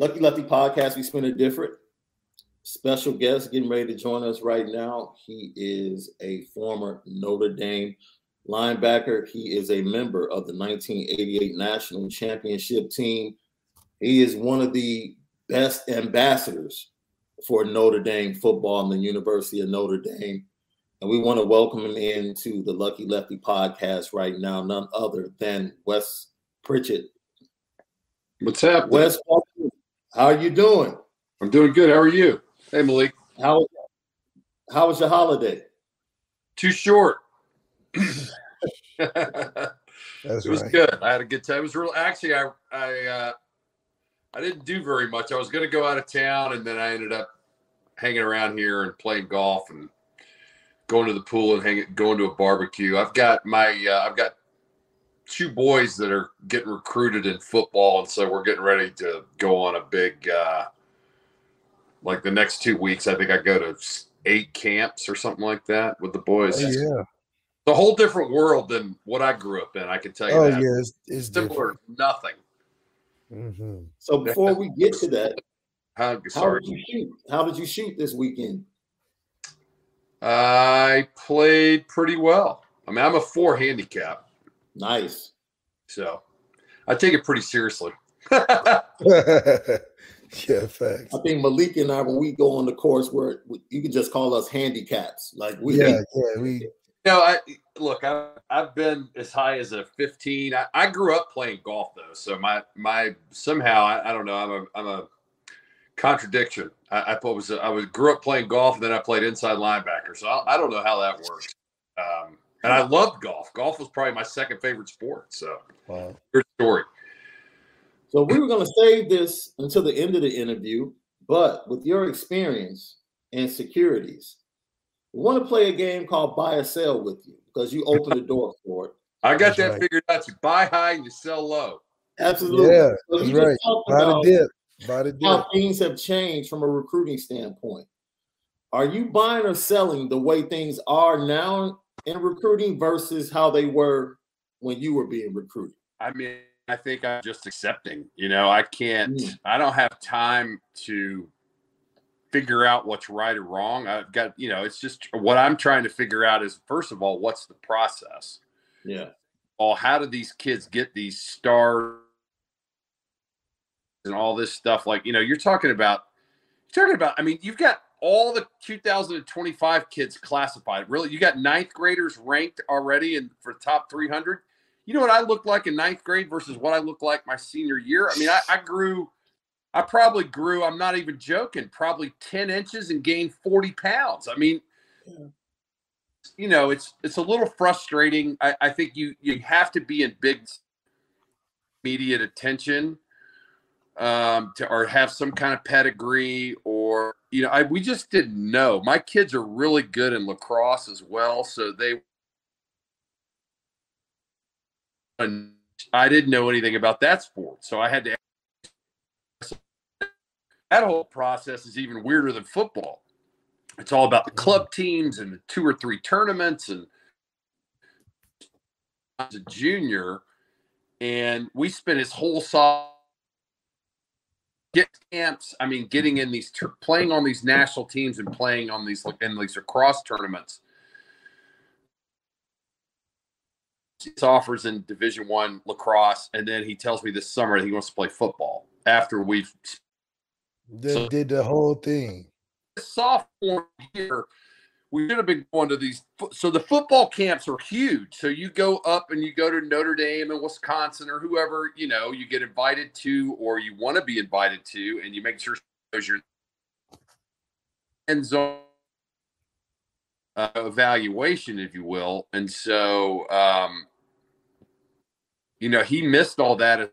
Lucky Lefty podcast, we spin it different. Special guest getting ready to join us right now. He is a former Notre Dame linebacker. He is a member of the 1988 National Championship team. He is one of the best ambassadors for Notre Dame football and the University of Notre Dame. And we want to welcome him into the Lucky Lefty podcast right now, none other than Wes Pritchett. What's happening? Wes, how are you doing? I'm doing good. How are you? Hey, Malik. How how was your holiday? Too short. That's it was right. good. I had a good time. It was real. Actually, I I uh, I didn't do very much. I was going to go out of town, and then I ended up hanging around here and playing golf and going to the pool and hanging, going to a barbecue. I've got my uh, I've got two boys that are getting recruited in football, and so we're getting ready to go on a big uh, like the next two weeks. I think I go to eight camps or something like that with the boys. Oh, yeah. It's a whole different world than what I grew up in. I can tell you Oh that. yeah. It's, it's Similar, different. nothing. hmm So before we get to that, How, how did you shoot? How did you shoot this weekend? I played pretty well. I mean, I'm a four handicap, Nice. so I take it pretty seriously. yeah, facts. I think Malik and I, when we go on the course, where you can just call us handicaps. Like we, Yeah, yeah. We No, I look. I, I've been as high as a 15. I, I grew up playing golf though, so my my somehow I, I don't know. I'm a I'm a contradiction. I, I was I was grew up playing golf, and then I played inside linebacker. So I, I don't know how that works. Um, and I loved golf. Golf was probably my second favorite sport. So wow. good story. So we were going to save this until the end of the interview, but with your experience and securities, we want to play a game called Buy or Sell with you because you opened the door for it. I got That's that right. figured out. You buy high and you sell low. Absolutely. Yeah, So that's right. Buy the about dip. Buy the dip. how things have changed from a recruiting standpoint. Are you buying or selling the way things are now in recruiting versus how they were when you were being recruited? I mean, I think I'm just accepting. You know, I can't. Mm. I don't have time to figure out what's right or wrong. I've got, you know, it's just what I'm trying to figure out is first of all, what's the process? Yeah. All how do these kids get these stars and all this stuff? Like, you know, you're talking about, you're talking about. I mean, you've got all the 2025 kids classified. Really, you got ninth graders ranked already in for top 300. You know what I looked like in ninth grade versus what I looked like my senior year. I mean, I, I grew. I probably grew. I'm not even joking. Probably 10 inches and gained 40 pounds. I mean, you know, it's it's a little frustrating. I, I think you you have to be in big immediate attention um, to or have some kind of pedigree or you know I, we just didn't know. My kids are really good in lacrosse as well so they i didn't know anything about that sport so i had to that whole process is even weirder than football. It's all about the club mm-hmm. teams and the two or three tournaments and as a junior, and we spent his whole summer get camps. I mean, getting in these playing on these national teams and playing on these in these lacrosse tournaments. Offers in Division One lacrosse, and then he tells me this summer that he wants to play football after we've did, so, did the whole thing. Sophomore year, we should have been going to these. So the football camps are huge. So you go up and you go to Notre Dame and Wisconsin or whoever you know you get invited to or you want to be invited to, and you make sure your end zone uh, evaluation, if you will. And so, um, you know, he missed all that.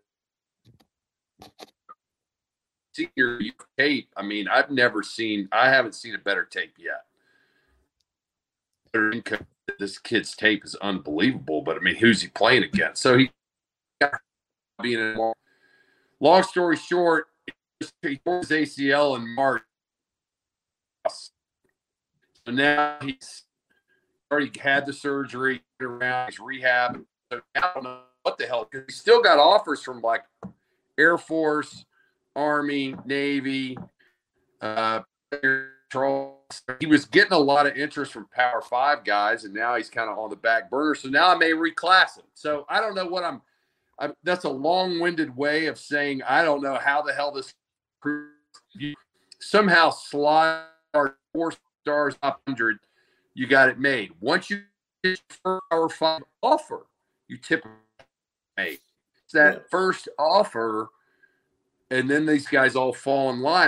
Senior tape. I mean, I've never seen. I haven't seen a better tape yet this kid's tape is unbelievable. But I mean, who's he playing against? So he being in. Long story short, he tore his ACL in March. So now he's already had the surgery around. his rehab. So I don't know what the hell because he still got offers from like Air Force, Army, Navy, uh, he was getting a lot of interest from Power Five guys, and now he's kind of on the back burner. So now I may reclass him. So I don't know what I'm. I, that's a long-winded way of saying I don't know how the hell this somehow slide our four stars up hundred. You got it made. Once you get Power Five offer, you tip make that yeah. first offer, and then these guys all fall in line.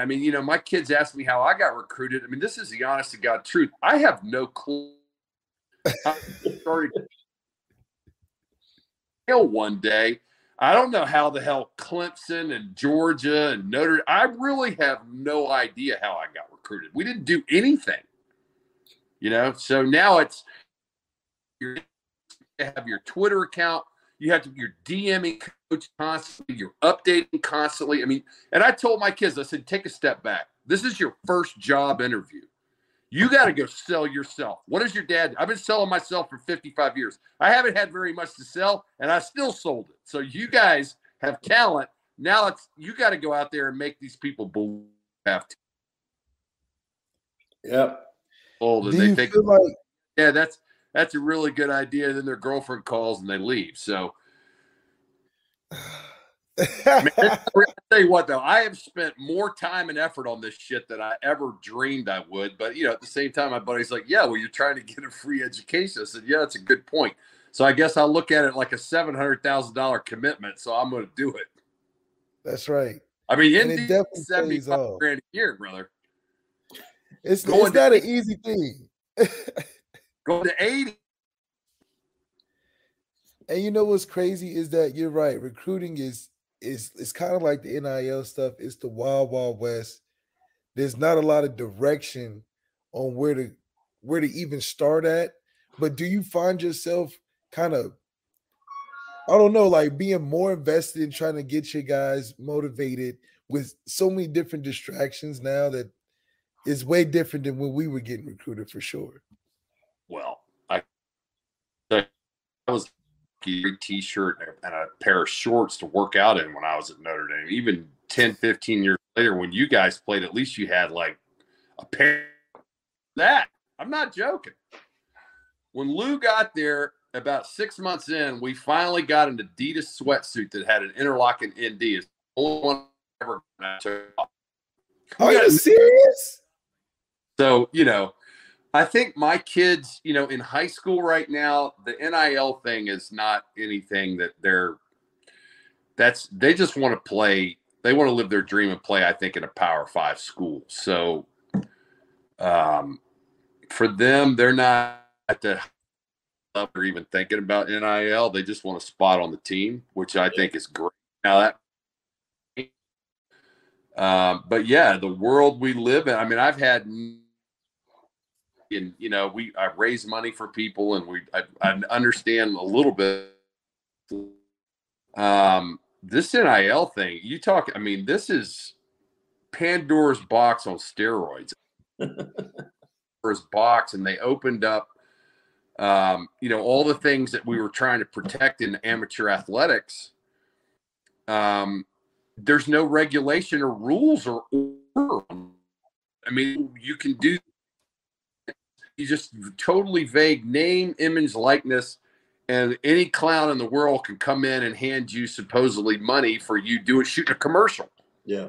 I mean, you know, my kids ask me how I got recruited. I mean, this is the honest to God truth. I have no clue. I one day. I don't know how the hell Clemson and Georgia and Notre. I really have no idea how I got recruited. We didn't do anything, you know. So now it's you have your Twitter account you have to you're DMing constantly, you're updating constantly. I mean, and I told my kids, I said, take a step back. This is your first job interview. You got to go sell yourself. What is your dad? I've been selling myself for 55 years. I haven't had very much to sell, and I still sold it. So you guys have talent. Now it's you got to go out there and make these people believe. Have to. Yep. Old and they think, like- yeah, that's that's a really good idea. Then their girlfriend calls and they leave. So, I mean, I'll tell you what, though, I have spent more time and effort on this shit than I ever dreamed I would. But you know, at the same time, my buddy's like, "Yeah, well, you're trying to get a free education." I said, "Yeah, that's a good point." So I guess I'll look at it like a seven hundred thousand dollar commitment. So I'm going to do it. That's right. I mean, in seventy five grand a year, brother. It's, going it's not an easy thing. Go to 80. And you know what's crazy is that you're right. Recruiting is is it's kind of like the NIL stuff. It's the wild wild west. There's not a lot of direction on where to where to even start at. But do you find yourself kind of I don't know, like being more invested in trying to get your guys motivated with so many different distractions now that is way different than when we were getting recruited for sure. Well, I, I was t-shirt and a pair of shorts to work out in when I was at Notre Dame. Even 10, 15 years later, when you guys played, at least you had like a pair that. I'm not joking. When Lou got there, about six months in, we finally got an Adidas sweatsuit that had an interlocking ND. It's the only one I ever took off. Are you serious? So, you know, I think my kids, you know, in high school right now, the NIL thing is not anything that they're that's they just want to play, they want to live their dream and play, I think, in a power five school. So um for them, they're not at the up or even thinking about NIL. They just want a spot on the team, which I think is great. Now that um, but yeah, the world we live in. I mean, I've had, and you know, we I raise money for people, and we I, I understand a little bit. Um, this NIL thing, you talk. I mean, this is Pandora's box on steroids. Pandora's box, and they opened up um, you know, all the things that we were trying to protect in amateur athletics. Um, there's no regulation or rules or order. I mean, you can do just totally vague name, image, likeness, and any clown in the world can come in and hand you supposedly money for you doing shooting a commercial. Yeah.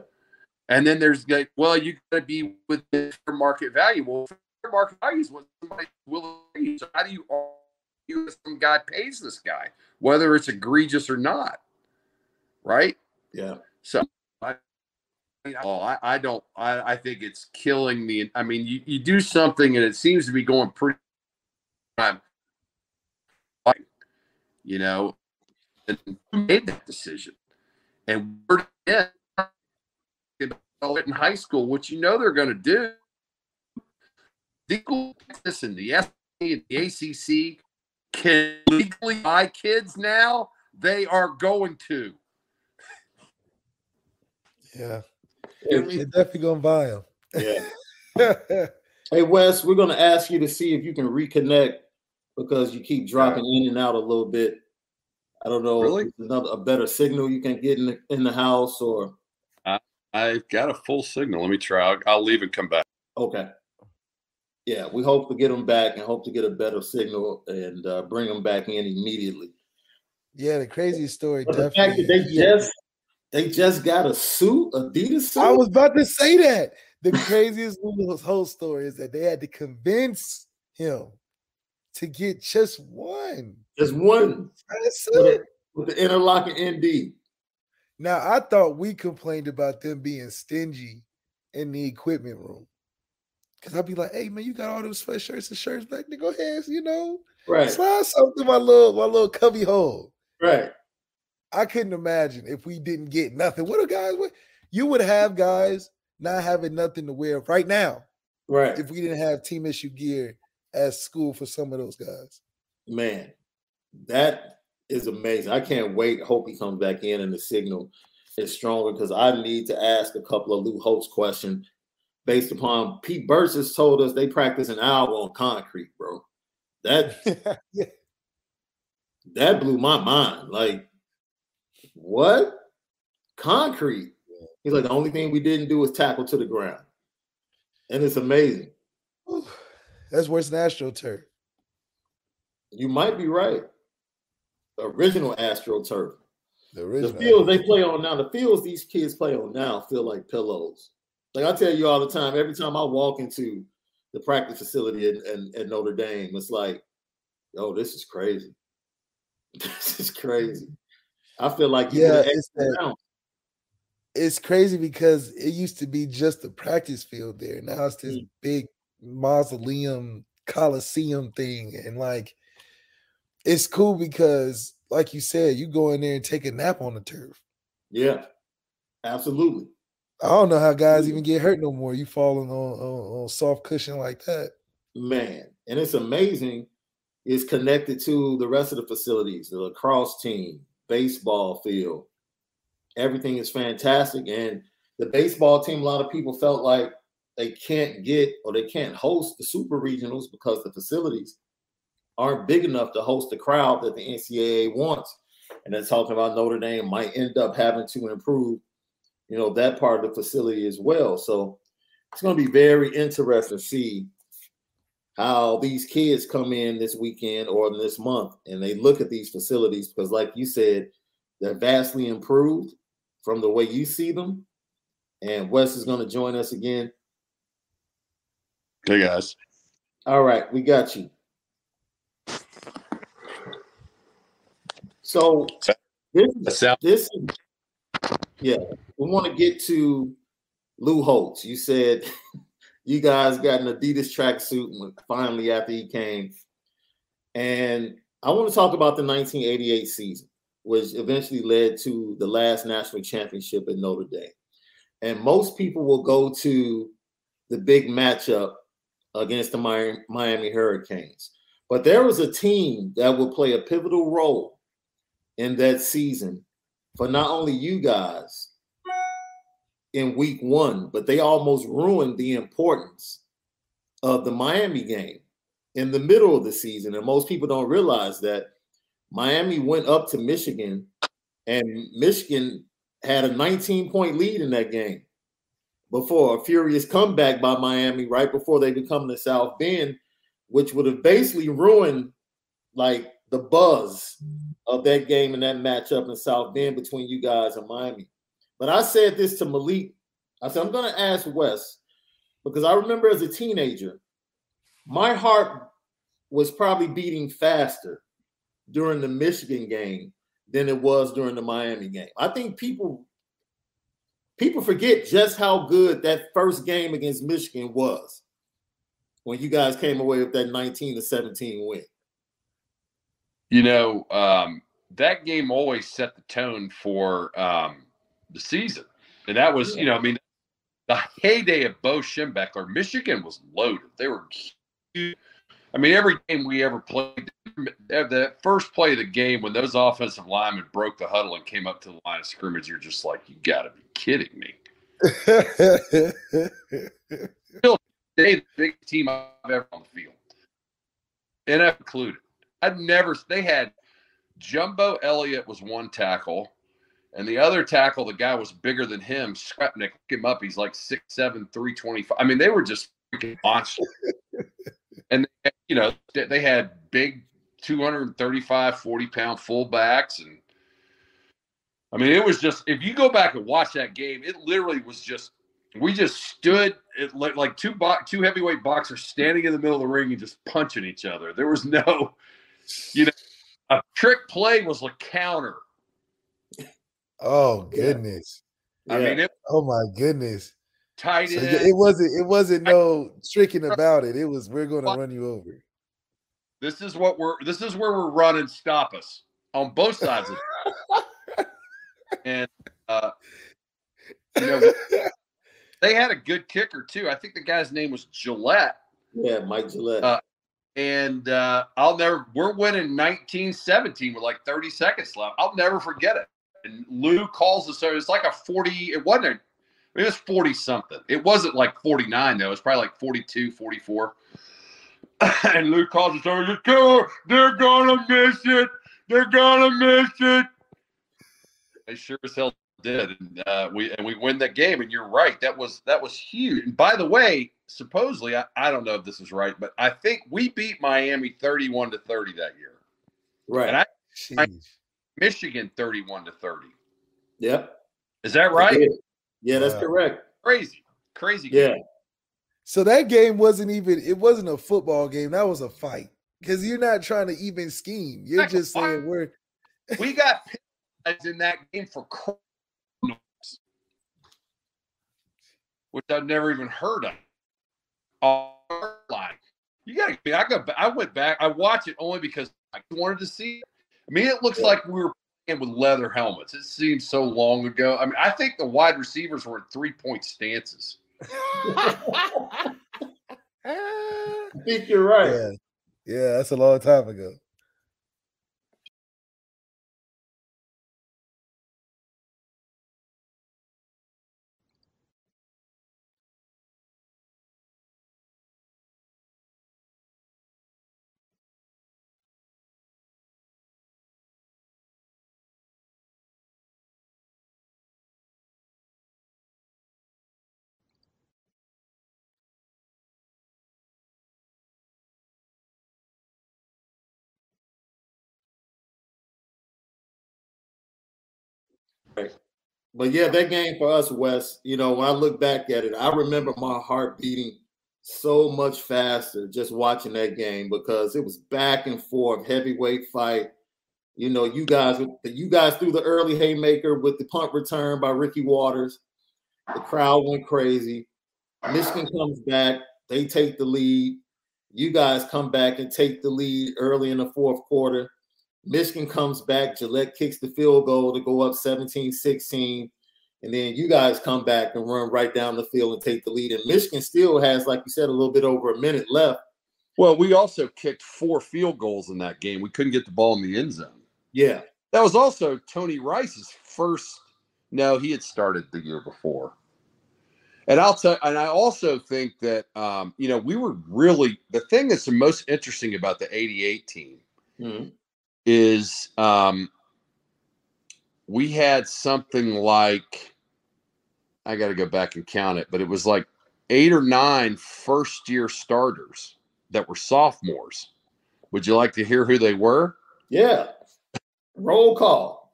And then there's like, well, you got to be within market value. Well, market value is what somebody will pay. So how do you argue with some guy pays this guy, whether it's egregious or not? Right? Yeah. So I, oh, I, I don't I, I think it's killing me. I mean you, you do something and it seems to be going pretty time. You know, and who made that decision? And we're in in high school, what you know they're going to do the Texas and the SEC and the ACC can legally buy kids now, they are going to. Yeah, they're definitely gonna buy them. Yeah. hey Wes, we're gonna ask you to see if you can reconnect because you keep dropping in and out a little bit. I don't know. Really? Another a better signal you can get in the in the house or. I I've got a full signal. Let me try. I'll, I'll leave and come back. Okay yeah, we hope to get them back and hope to get a better signal and uh, bring them back in immediately. Yeah, the crazy story. But the fact that they just they just got a suit, Adidas suit. I was about to say that. The craziest whole story is that they had to convince him to get just one, just one with, with the interlocking ND. Now I thought we complained about them being stingy in the equipment room. Cause I'd be like, hey man, you got all those sweatshirts and shirts back there. Go ahead, you know. Right. Slide something my little my little cubby hole. Right. I couldn't imagine if we didn't get nothing. What are guys what you would have guys not having nothing to wear right now. Right. If we didn't have team issue gear at school for some of those guys. Man, that is amazing. I can't wait. Hope he comes back in and the signal is stronger because I need to ask a couple of Lou Holtz questions based upon Pete Burns has told us they practice an hour on concrete, bro. That yeah. that blew my mind. Like, what? Concrete. He's like, the only thing we didn't do was tackle to the ground. And it's amazing. That's worse than AstroTurf. You might be right. The original AstroTurf. The, original the fields they play on now, the fields these kids play on now feel like pillows. Like I tell you all the time, every time I walk into the practice facility at, at, at Notre Dame, it's like, yo, this is crazy. this is crazy. I feel like yeah, it's, that, it's crazy because it used to be just a practice field there. Now it's this mm. big mausoleum coliseum thing, and like it's cool because, like you said, you go in there and take a nap on the turf. Yeah, absolutely. I don't know how guys even get hurt no more. You falling on, on, on soft cushion like that. Man, and it's amazing. It's connected to the rest of the facilities, the lacrosse team, baseball field. Everything is fantastic. And the baseball team, a lot of people felt like they can't get or they can't host the super regionals because the facilities aren't big enough to host the crowd that the NCAA wants. And then talking about Notre Dame might end up having to improve, you know, that part of the facility as well. So it's going to be very interesting to see how these kids come in this weekend or this month and they look at these facilities because, like you said, they're vastly improved from the way you see them. And Wes is going to join us again. Hey guys. All right, we got you. So this, this yeah, we want to get to Lou Holtz. You said you guys got an Adidas tracksuit finally after he came. And I want to talk about the 1988 season, which eventually led to the last national championship at Notre Dame. And most people will go to the big matchup against the Miami Hurricanes. But there was a team that would play a pivotal role in that season for not only you guys in week one, but they almost ruined the importance of the Miami game in the middle of the season. And most people don't realize that Miami went up to Michigan and Michigan had a 19 point lead in that game before a furious comeback by Miami right before they become the South Bend, which would have basically ruined like the buzz of that game and that matchup in South Bend between you guys and Miami. But I said this to Malik. I said, I'm going to ask Wes because I remember as a teenager, my heart was probably beating faster during the Michigan game than it was during the Miami game. I think people people forget just how good that first game against Michigan was when you guys came away with that 19 to 17 win. You know, um, that game always set the tone for um, the season. And that was, you know, I mean, the heyday of Bo Schembechler, Michigan was loaded. They were huge. I mean, every game we ever played, the first play of the game when those offensive linemen broke the huddle and came up to the line of scrimmage, you're just like, you got to be kidding me. Still, they the biggest team I've ever on the field, and I've included. I've never. They had Jumbo Elliott was one tackle, and the other tackle, the guy was bigger than him. Skrepenak him up. He's like six seven, three twenty five. I mean, they were just freaking monsters. and you know they had big 235 40 pound fullbacks and i mean it was just if you go back and watch that game it literally was just we just stood it like two bo- two heavyweight boxers standing in the middle of the ring and just punching each other there was no you know a trick play was a counter oh goodness yeah. i mean it, oh my goodness tight so it wasn't it wasn't no tricking about it. It was we're going to run you over. This is what we're this is where we're running stop us on both sides of it. and uh you know they had a good kicker too. I think the guy's name was Gillette. Yeah, Mike Gillette. Uh, and uh, I'll never we're winning 1917 with like 30 seconds left. I'll never forget it. And Lou calls us. So it's like a 40, it wasn't a it was 40 something. It wasn't like 49 though. It was probably like 42, 44. and Lou calls us over. Says, They're gonna miss it. They're gonna miss it. They sure as hell did, and uh, we and we win that game. And you're right. That was that was huge. And by the way, supposedly, I, I don't know if this is right, but I think we beat Miami 31 to 30 that year. Right. And I, I Michigan 31 to 30. Yep. Is that right? Yeah, that's correct. Crazy, crazy. Game. Yeah. So that game wasn't even. It wasn't a football game. That was a fight because you're not trying to even scheme. You're just saying we're. we got in that game for which I've never even heard of. Like you got to. I go. I went back. I watched it only because I wanted to see. It. I mean, it looks like we were playing with leather helmets. It seems so long ago. I mean, I think the wide receivers were in three point stances. I think you're right. Yeah. yeah, that's a long time ago. But yeah, that game for us, Wes, you know, when I look back at it, I remember my heart beating so much faster just watching that game because it was back and forth, heavyweight fight. You know, you guys, you guys threw the early haymaker with the punt return by Ricky Watters. The crowd went crazy. Michigan comes back, they take the lead. You guys come back and take the lead early in the fourth quarter. Michigan comes back. Gillette kicks the field goal to go up 17 16. And then you guys come back and run right down the field and take the lead. And Michigan still has, like you said, a little bit over a minute left. Well, we also kicked four field goals in that game. We couldn't get the ball in the end zone. Yeah. That was also Tony Rice's first. No, he had started the year before. And I'll tell, and I also think that um, you know we were really the thing that's the most interesting about the '88 team mm-hmm is um, we had something like I got to go back and count it, but it was like eight or nine first year starters that were sophomores. Would you like to hear who they were? Yeah. Roll call.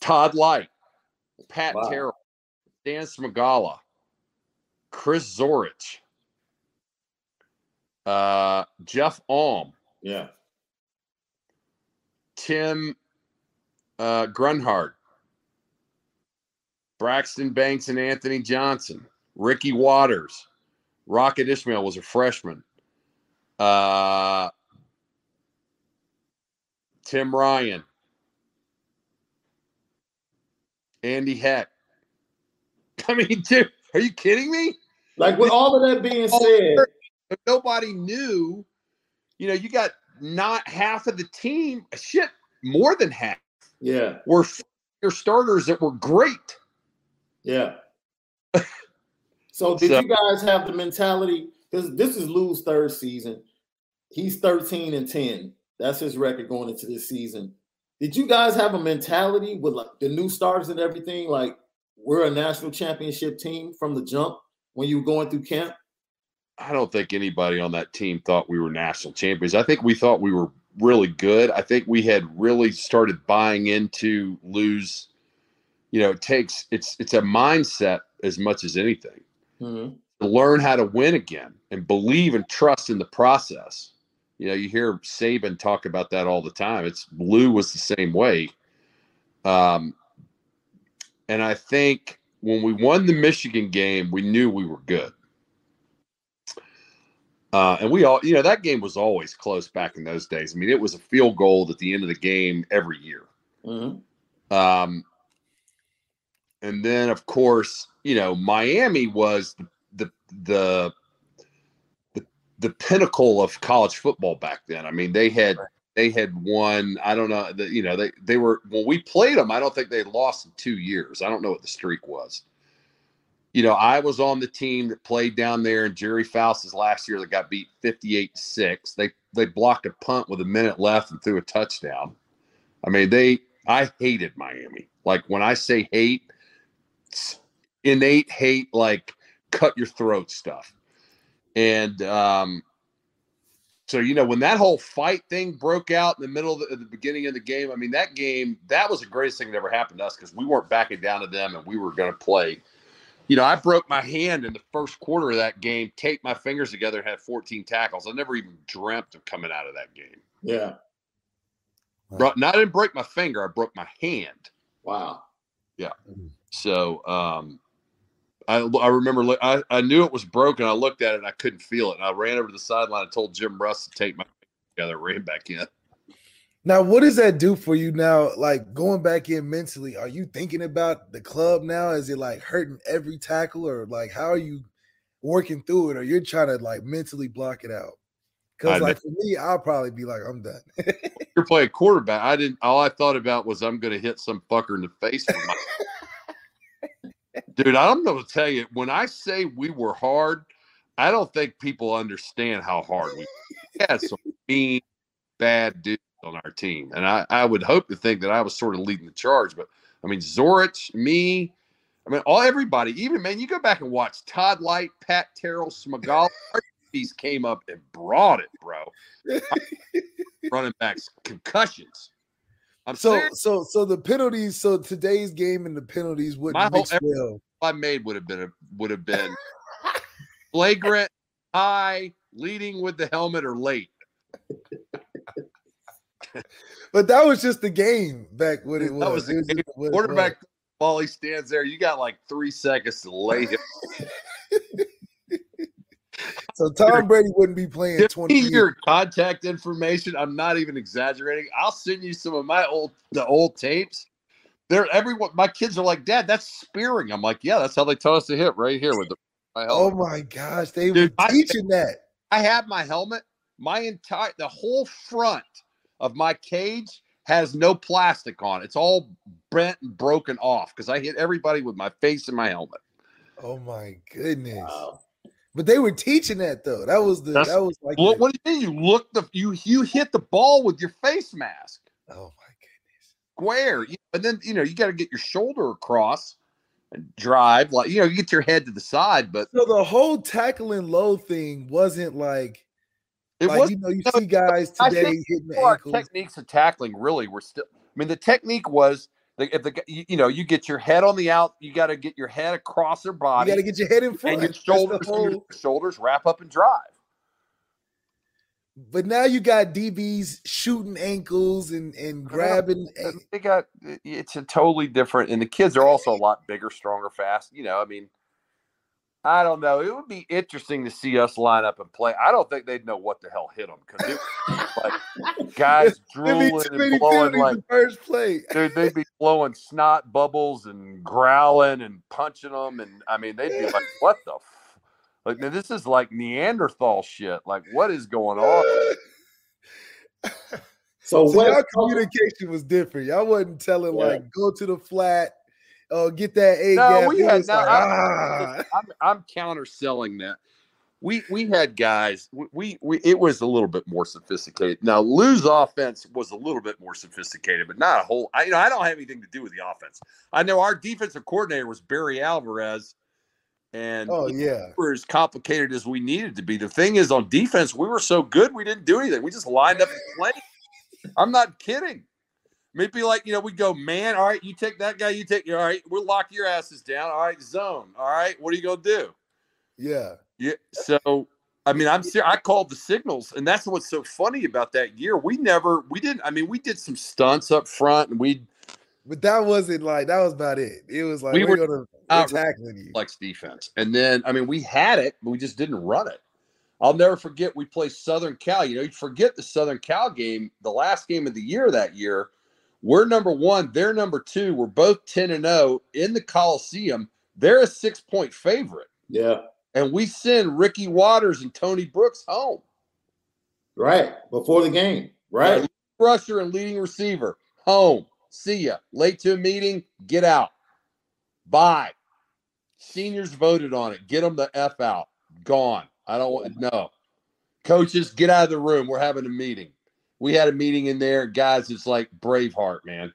Todd Lyght, Pat wow. Terrell, Stan Smagala, Chris Zorich, uh, Jeff Alm. Yeah. Tim uh, Grunhard, Braxton Banks and Anthony Johnson, Ricky Watters, Rocket Ismail was a freshman. Uh, Tim Ryan, Andy Heck. I mean, dude, are you kidding me? Like with all of that being said, nobody knew. You know, you got not half of the team, shit, more than half. Yeah. Were your starters that were great. Yeah. so did so, you guys have the mentality? Because this is Lou's third season. He's 13 and 10. That's his record going into this season. Did you guys have a mentality with like the new starters and everything? Like we're a national championship team from the jump when you were going through camp? I don't think anybody on that team thought we were national champions. I think we thought we were really good. I think we had really started buying into Lou's. You know, it takes it's it's a mindset as much as anything. Mm-hmm. Learn how to win again and believe and trust in the process. You know, you hear Saban talk about that all the time. It's Lou was the same way. Um, and I think when we won the Michigan game, we knew we were good. Uh, and we all, you know, that game was always close back in those days. I mean, it was a field goal at the end of the game every year. Mm-hmm. Um, and then, of course, you know, Miami was the, the the the the, pinnacle of college football back then. I mean, they had they had won. I don't know. The, you know, they they were when we played them. I don't think they lost in two years. I don't know what the streak was you know, I was on the team that played down there in Gerry Faust's last year that got beat 58 6. They they blocked a punt with a minute left and threw a touchdown. I mean, they I hated Miami. Like when I say hate, innate hate, like cut your throat stuff. And um so you know when that whole fight thing broke out in the middle of the, the beginning of the game, I mean that game that was the greatest thing that ever happened to us because we weren't backing down to them and we were going to play you know, I broke my hand in the first quarter of that game, taped my fingers together, had 14 tackles. I never even dreamt of coming out of that game. Yeah. Bro, I didn't break my finger, I broke my hand. Wow. Yeah. So um I, I remember I, I knew it was broken. I looked at it and I couldn't feel it. And I ran over to the sideline and told Jim Russ to take my together, ran back in. Now, what does that do for you now? Like going back in mentally, are you thinking about the club now? Is it like hurting every tackle, or like how are you working through it, or you're trying to like mentally block it out? Because like for me, I'll probably be like, I'm done. you're playing quarterback. I didn't. All I thought about was I'm going to hit some fucker in the face. Dude, I'm going to tell you when I say we were hard, I don't think people understand how hard we, we had some mean, bad dudes on our team. And I, I would hope to think that I was sort of leading the charge. But I mean, Zorich, me, I mean, all everybody, even man, you go back and watch Todd Lyght, Pat Terrell, Smagal, these came up and brought it, bro. Running backs, concussions. I'm so serious. so so the penalties. So today's game and the penalties wouldn't mix well. I made would have been a, would have been flagrant, high, leading with the helmet, or late but that was just the game back when it was. That was, it was quarterback while he stands there. You got like three seconds to lay him. so Tom Brady wouldn't be playing 20 your contact information. I'm not even exaggerating. I'll send you some of my old the old tapes. They're everyone. My kids are like, Dad, that's spearing. I'm like, yeah, that's how they tell us to hit right here with the. My oh my gosh, they Dude, were teaching I, that. I have my helmet. My entire the whole front of my cage has no plastic on. It's all bent and broken off because I hit everybody with my face and my helmet. Oh my goodness. Wow. But they were teaching that though. That was the That's, that was like what, what do you mean? You look the you you hit the ball with your face mask. Oh my goodness. Square. And then you know you got to get your shoulder across and drive like you know you get your head to the side. But so the whole tackling low thing wasn't like it like, was, you know, you see guys today hitting the ankles. Techniques of tackling really were still. I mean, the technique was the, if the you, you know you get your head on the out, you got to get your head across their body. You got to get your head in front and your shoulders, whole... your shoulders wrap up and drive. But now you got DBs shooting ankles and and grabbing. They got it's a totally different, and the kids are also a lot bigger, stronger, fast. You know, I mean, I don't know. It would be interesting to see us line up and play. I don't think they'd know what the hell hit them because like guys drooling and blowing like first play. Dude, they'd be blowing snot bubbles and growling and punching them, and I mean they'd be like, "What the?" F-? Like man, this is like Neanderthal shit. Like what is going on? So, so what, communication was different. Y'all wasn't telling yeah. like go to the flat oh, get that A no, gap. We had, no, like, ah. I'm, I'm counterselling that. We we had guys. We, we it was a little bit more sophisticated. Now Lou's offense was a little bit more sophisticated, but not a whole. I you know I don't have anything to do with the offense. I know our defensive coordinator was Barry Alvarez, and oh yeah, we were as complicated as we needed to be. The thing is, on defense, we were so good we didn't do anything. We just lined up and played. I'm not kidding. Maybe like, you know, we go, man, all right, you take that guy, you take, all right, we'll lock your asses down. All right, zone. All right, what are you going to do? Yeah. Yeah. So, I mean, I'm serious. I called the signals, and that's what's so funny about that year. We never, we didn't, I mean, we did some stunts up front and we, but that wasn't like, that was about it. It was like, we we're, going to tackling you. Flex defense. And then, I mean, we had it, but we just didn't run it. I'll never forget we played Southern Cal. You know, you forget the Southern Cal game, the last game of the year that year we're number one, they're number two. We're both 10 and 0 in the Coliseum. They're a six point favorite. Yeah. And we send Ricky Watters and Tony Brooks home. Right. Before the game. Right. rusher and leading receiver home. See ya. Late to a meeting. Get out. Bye. Seniors voted on it. Get them the F out. Gone. I don't want no. Coaches, get out of the room. We're having a meeting. We had a meeting in there, guys. It's like Braveheart, man.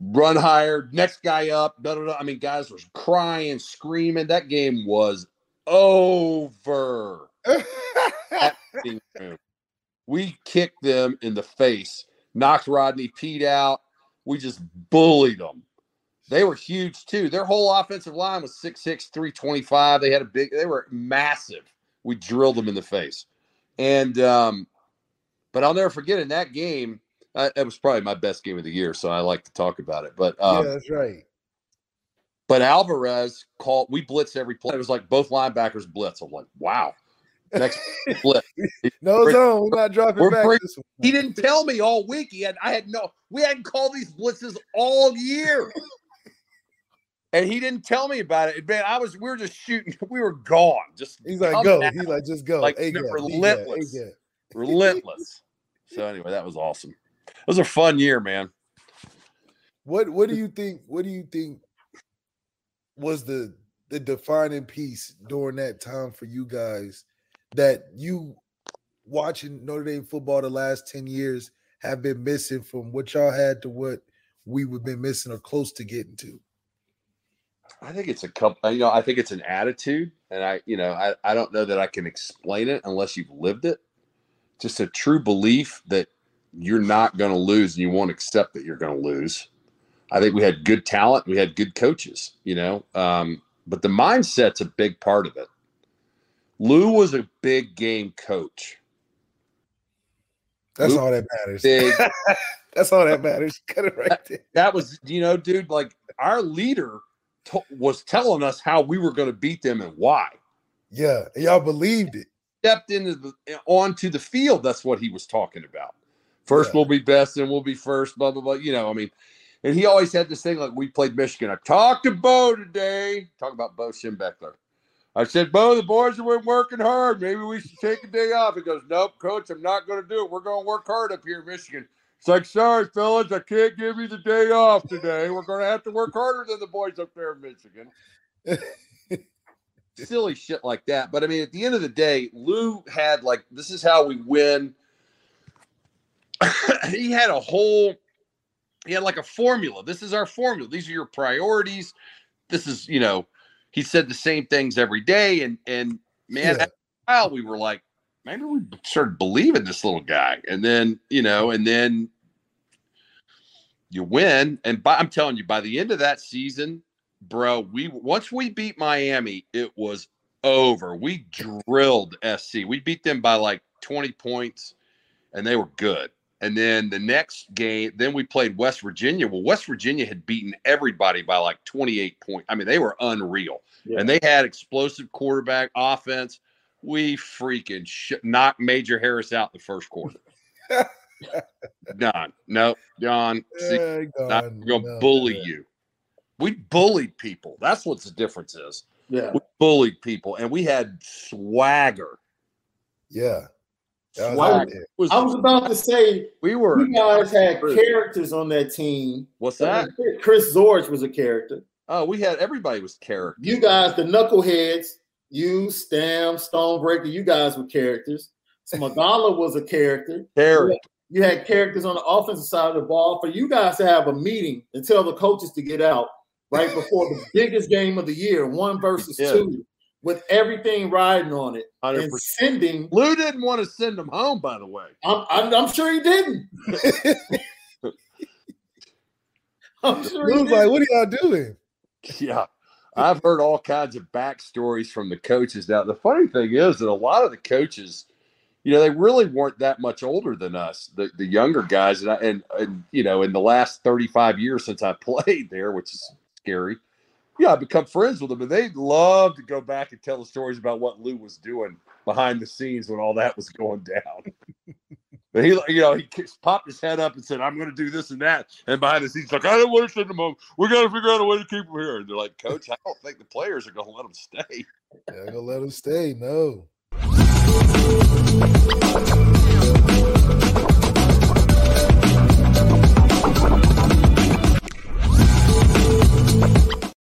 Run higher, next guy up. I mean, guys was crying, screaming. That game was over. we kicked them in the face, knocked Rodney Peete out. We just bullied them. They were huge too. Their whole offensive line was 6'6, 325. They had a big, they were massive. We drilled them in the face. And um, but I'll never forget in that game. Uh, it was probably my best game of the year, so I like to talk about it. But um, yeah, that's right. But Alvarez called. We blitz every play. It was like both linebackers blitz. I'm like, wow. Next blitz. no zone. We're not dropping back. Bring, he didn't tell me all week. He had. I had no. We hadn't called these blitzes all year. and he didn't tell me about it. Man, I was we were just shooting. We were gone. Just he's like, go. He's like, just go. Like relentless, relentless. So anyway, that was awesome. It was a fun year, man. What What do you think? What do you think was the the defining piece during that time for you guys that you watching Notre Dame football the last 10 years have been missing from what y'all had to what we would been missing or close to getting to? I think it's a couple, you know, I think it's an attitude. And I, you know, I, I don't know that I can explain it unless you've lived it. Just a true belief that you're not going to lose and you won't accept that you're going to lose. I think we had good talent. We had good coaches, you know, um, but the mindset's a big part of it. Lou was a big game coach. That's Lou all that matters. Big, That's all that matters. Cut it right there. That was, you know, dude, like our leader to- was telling us how we were going to beat them and why. Yeah, y'all believed it. Stepped into the onto the field. That's what he was talking about. First yeah. we'll be best, and we'll be first. Blah blah blah. You know, I mean, and he always had this thing like we played Michigan. I talked to Bo today. Talk about Bo Schembechler. I said, Bo, the boys have been working hard. Maybe we should take a day off. He goes, Nope, coach, I'm not going to do it. We're going to work hard up here in Michigan. It's like, sorry, fellas, I can't give you the day off today. We're going to have to work harder than the boys up there in Michigan. Silly shit like that. But I mean, at the end of the day, Lou had like, this is how we win. he had a whole he had like a formula. This is our formula. These are your priorities. This is, you know, he said the same things every day. And and man, yeah. while we were like, maybe we started believing this little guy. And then, you know, and then you win. And by, I'm telling you, by the end of that season, bro, we once we beat Miami, it was over. We drilled SC. We beat them by like 20 points, and they were good. And then the next game, then we played West Virginia. Well, West Virginia had beaten everybody by like 28 points. I mean, they were unreal. Yeah. And they had explosive quarterback offense. We freaking sh- knocked Major Harris out the first quarter. Done. No, John. See, yeah, not going to no, bully no. you. We bullied people. That's what the difference is. Yeah. We bullied people and we had swagger. Yeah. I was, I was about to say we were you guys had characters on that team. What's that? Chris Zorich was a character. Oh, we had everybody was character. You guys, the knuckleheads, you, Stams, Stonebreaker, you guys were characters. Smagala was a character. Character. You had characters on the offensive side of the ball. For you guys to have a meeting and tell the coaches to get out right before the biggest game of the year, one versus yeah. two, with everything riding on it 100%. and sending. Lou didn't want to send them home, by the way. I'm, I'm, I'm sure he didn't. I'm sure Lou's like, what are y'all doing? Yeah. I've heard all kinds of backstories from the coaches. Now, the funny thing is that a lot of the coaches, you know, they really weren't that much older than us, the, the younger guys. And, I, and, and, you know, in the last 35 years since I played there, which is scary, yeah, I become friends with them, and they love to go back and tell the stories about what Lou was doing behind the scenes when all that was going down. but he, you know, he popped his head up and said, "I'm going to do this and that," and behind the scenes, like, "I don't want to send them home. We got to figure out a way to keep them here." And they're like, "Coach, I don't think the players are going to let them stay." Yeah, gonna let them stay. No.